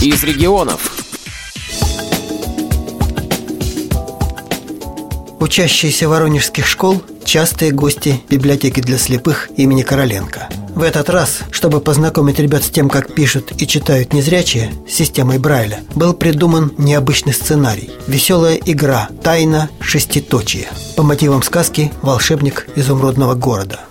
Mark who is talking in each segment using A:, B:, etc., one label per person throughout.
A: из регионов.
B: Учащиеся воронежских школ – частые гости библиотеки для слепых имени Короленко. В этот раз, чтобы познакомить ребят с тем, как пишут и читают незрячие системой Брайля, был придуман необычный сценарий – веселая игра «Тайна шеститочия» по мотивам сказки «Волшебник изумрудного города».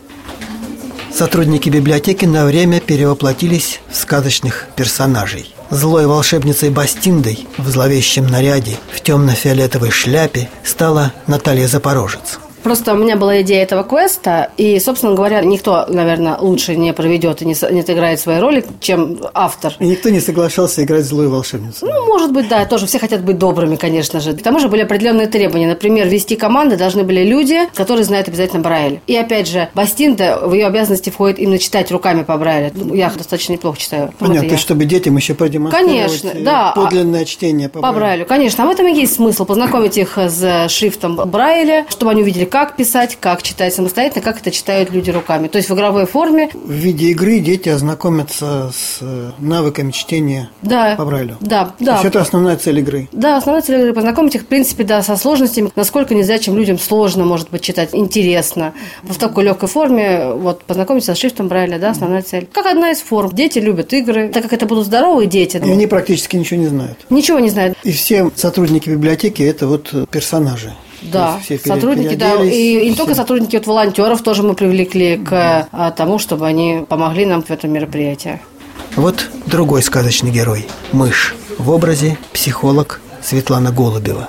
B: Сотрудники библиотеки на время перевоплотились в сказочных персонажей. Злой волшебницей Бастиндой в зловещем наряде, в темно-фиолетовой шляпе стала Наталья Запорожец –
C: Просто у меня была идея этого квеста, и, собственно говоря, никто, наверное, лучше не проведет и не, не отыграет свои роли, чем автор.
B: И никто не соглашался играть злую волшебницу.
C: Ну, может быть, да, тоже все хотят быть добрыми, конечно же. К тому же были определенные требования. Например, вести команды должны были люди, которые знают обязательно Брайль. И опять же, Бастинда, в ее обязанности входит именно читать руками по Брайлю. Ну, я достаточно неплохо читаю.
B: Понятно,
C: я.
B: чтобы детям еще продемонстрировать
C: конечно, да,
B: подлинное чтение по,
C: по Брайлю. Брайлю. Конечно, а в этом и есть смысл познакомить их с шрифтом Брайля, чтобы они увидели, как писать, как читать самостоятельно, как это читают люди руками. То есть в игровой форме.
B: В виде игры дети ознакомятся с э, навыками чтения да, по Брайлю.
C: Да, да. То есть
B: это основная цель игры.
C: Да, основная цель игры познакомить их, в принципе, да, со сложностями, насколько незрячим людям сложно, может быть, читать, интересно. В такой легкой форме, вот, познакомиться с шрифтом Брайля, да, основная цель. Как одна из форм. Дети любят игры, так как это будут здоровые дети.
B: И они практически ничего не знают.
C: Ничего не знают.
B: И все сотрудники библиотеки – это вот персонажи.
C: Да, все сотрудники, да, и, и не только сотрудники, вот волонтеров тоже мы привлекли к да. тому, чтобы они помогли нам в этом мероприятии.
B: Вот другой сказочный герой – мышь в образе психолог Светлана Голубева.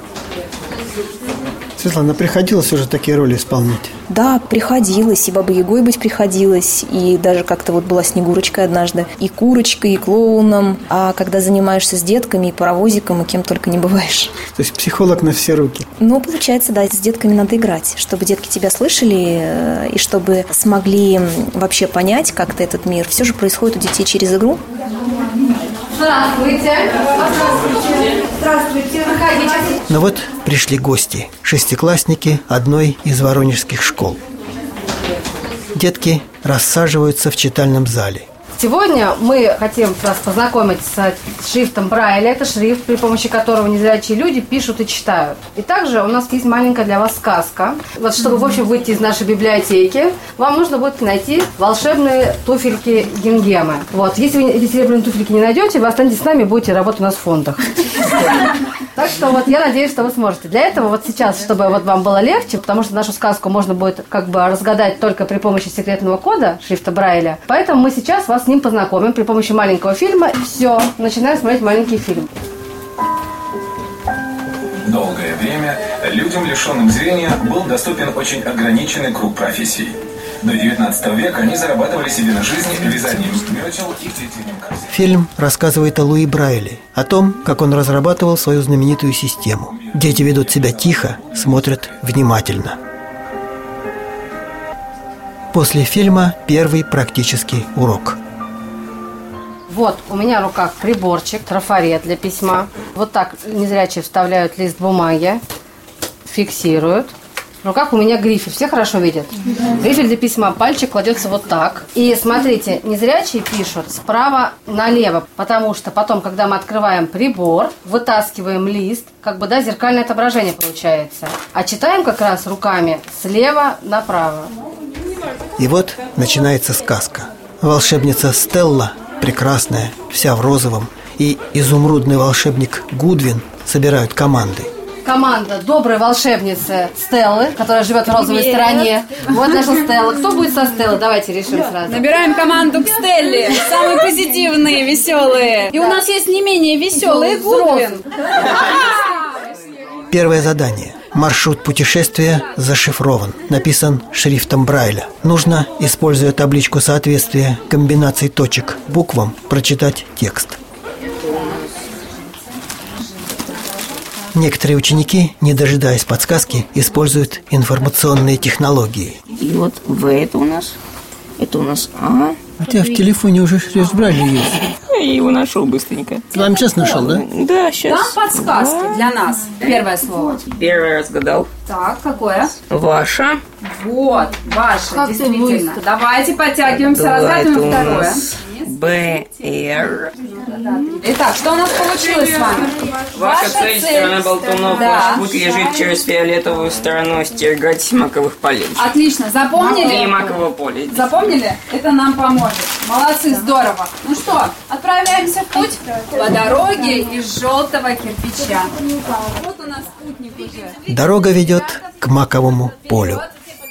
B: Светлана, приходилось уже такие роли исполнять?
D: Да, приходилось, и Баба Ягой быть приходилось, и даже как-то вот была Снегурочкой однажды, и курочкой, и клоуном, а когда занимаешься с детками, и паровозиком, и кем только не бываешь.
B: То есть психолог на все руки?
D: Ну, получается, да, с детками надо играть, чтобы детки тебя слышали, э, и чтобы смогли вообще понять как-то этот мир. Все же происходит у детей через игру.
C: Здравствуйте. Здравствуйте. Здравствуйте. Выходите.
B: Ну вот пришли гости, шестиклассники одной из воронежских школ. Детки рассаживаются в читальном зале –
C: Сегодня мы хотим вас познакомить с шрифтом Брайля. Это шрифт, при помощи которого незрячие люди пишут и читают. И также у нас есть маленькая для вас сказка. Вот чтобы, в общем, выйти из нашей библиотеки, вам нужно будет найти волшебные туфельки Гингемы. Вот. Если вы эти серебряные туфельки не найдете, вы останетесь с нами и будете работать у нас в фондах. Так что вот я надеюсь, что вы сможете. Для этого вот сейчас, чтобы вот вам было легче, потому что нашу сказку можно будет как бы разгадать только при помощи секретного кода шрифта Брайля. Поэтому мы сейчас вас с ним познакомим при помощи маленького фильма. Все, начинаем смотреть маленький фильм.
E: Долгое время людям, лишенным зрения, был доступен очень ограниченный круг профессий. До 19 века они зарабатывали себе на жизнь вязанием метел и плетением корзин.
B: Фильм рассказывает о Луи Брайле, о том, как он разрабатывал свою знаменитую систему. Дети ведут себя тихо, смотрят внимательно. После фильма первый практический урок –
C: вот, у меня в руках приборчик, трафарет для письма. Вот так незрячие вставляют лист бумаги, фиксируют. В руках у меня грифель. Все хорошо видят? Грифель для письма. Пальчик кладется вот так. И смотрите, незрячие пишут справа налево, потому что потом, когда мы открываем прибор, вытаскиваем лист, как бы, да, зеркальное отображение получается. А читаем как раз руками слева направо.
B: И вот начинается сказка. Волшебница Стелла прекрасная, вся в розовом, и изумрудный волшебник Гудвин собирают команды.
C: Команда доброй волшебницы Стеллы, которая живет в розовой Привет. стране. Вот наша Стелла. Кто будет со Стеллой? Давайте решим сразу.
F: Набираем команду к Стелле. Самые позитивные, веселые. И у нас есть не менее веселые Гудвин.
B: Первое задание. Маршрут путешествия зашифрован, написан шрифтом Брайля. Нужно, используя табличку соответствия комбинаций точек буквам, прочитать текст. Некоторые ученики, не дожидаясь подсказки, используют информационные технологии.
G: И вот В это у нас, это у нас А.
B: У тебя в телефоне уже шрифт Брайля есть.
G: Я его нашел быстренько.
B: Прямо сейчас нашел, да?
G: Да, сейчас.
F: Там подсказки да. для нас. Первое слово.
G: Первое разгадал.
F: Так, какое?
G: Ваша.
F: Вот, ваша, как действительно. Давайте подтягиваемся, разгадываем второе.
G: Р.
F: Итак, что у нас получилось с вами?
G: Ваша цель, сторона болтунов,
F: Да.
G: ваш путь лежит через фиолетовую сторону остерегайтесь маковых полей.
F: Отлично,
G: И
F: запомнили?
G: макового поля.
F: Запомнили? Это нам поможет. Молодцы, здорово. Ну что, отправляемся в путь по дороге из желтого кирпича. Вот у нас спутник уже.
B: Дорога ведет к маковому полю.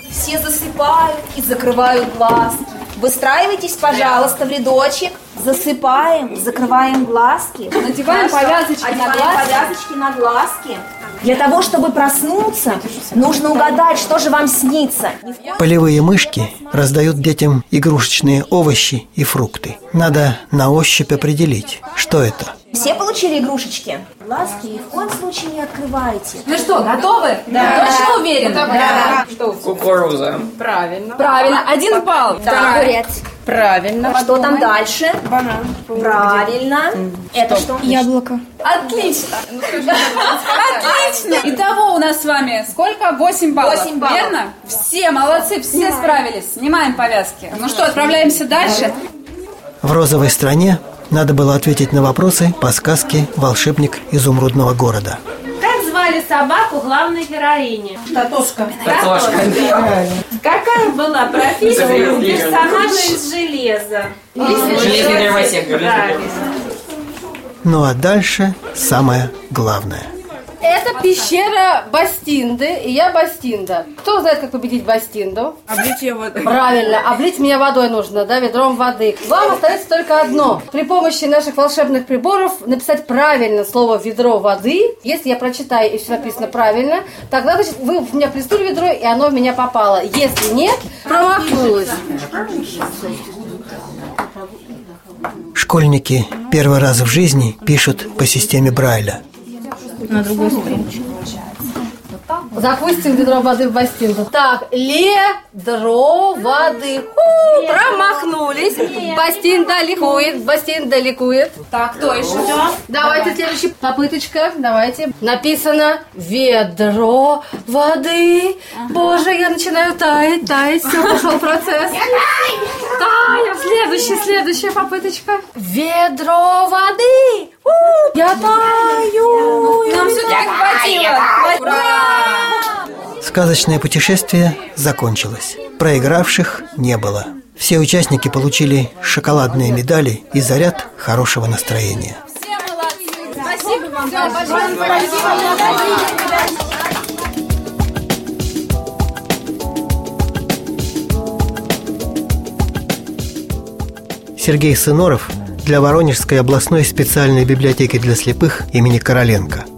D: Все засыпают и закрывают глазки. Выстраивайтесь, пожалуйста, в рядочек. Засыпаем, закрываем глазки.
F: Надеваем повязочки на глазки.
D: повязочки на глазки. Для того, чтобы проснуться, нужно угадать, что же вам снится.
B: Полевые мышки раздают детям игрушечные овощи и фрукты. Надо на ощупь определить, что это.
D: Все получили игрушечки? Глазки ни в коем случае не открывайте.
F: Ну что, готовы? Да. Точно уверены? Да.
G: Кукуруза.
F: Правильно. Один балл. Второй.
D: Правильно. Что там дальше? Банан. Правильно. Это что?
A: Яблоко.
F: Отлично. Отлично. Итого у нас с вами сколько? 8 баллов.
D: Восемь баллов.
F: Верно? Все молодцы, все справились. Снимаем повязки. Ну что, отправляемся дальше?
B: В розовой стране надо было ответить на вопросы по сказке «Волшебник изумрудного города».
H: Звали собаку главной героини?
G: Татошка.
H: Какая была профессия у
G: Железный
H: персонажа из железа?
G: Железный дровосек.
H: Правильно.
B: Ну а дальше самое главное.
C: Это пещера Бастинды, и я Бастинда. Кто знает, как победить Бастинду?
G: Облить ее водой.
C: Правильно, облить меня водой нужно, да, ведром воды. Вам остается только одно. При помощи наших волшебных приборов написать правильно слово «ведро воды». Если я прочитаю, и все написано правильно, тогда, значит, вы в меня плеснули ведро, и оно в меня попало. Если нет, промахнулась.
B: Школьники первый раз в жизни пишут по системе Брайля.
C: Запустим ведро воды в Бастинду. Так, ледро воды. Ху, промахнулись. Бастинда ликует, Бастинда ликует.
F: Так, кто еще?
C: Давайте следующая попыточка. Давайте. Написано ведро воды. Боже, я начинаю таять, таять. Все, пошел процесс. Таю. Следующая, следующая попыточка. Ведро воды. Я таю.
F: Нам все-таки хватило. Ура!
B: Сказочное путешествие закончилось. Проигравших не было. Все участники получили шоколадные медали и заряд хорошего настроения.
F: Все молодцы. Спасибо вам большое.
B: Сергей Сыноров для Воронежской областной специальной библиотеки для слепых имени Короленко –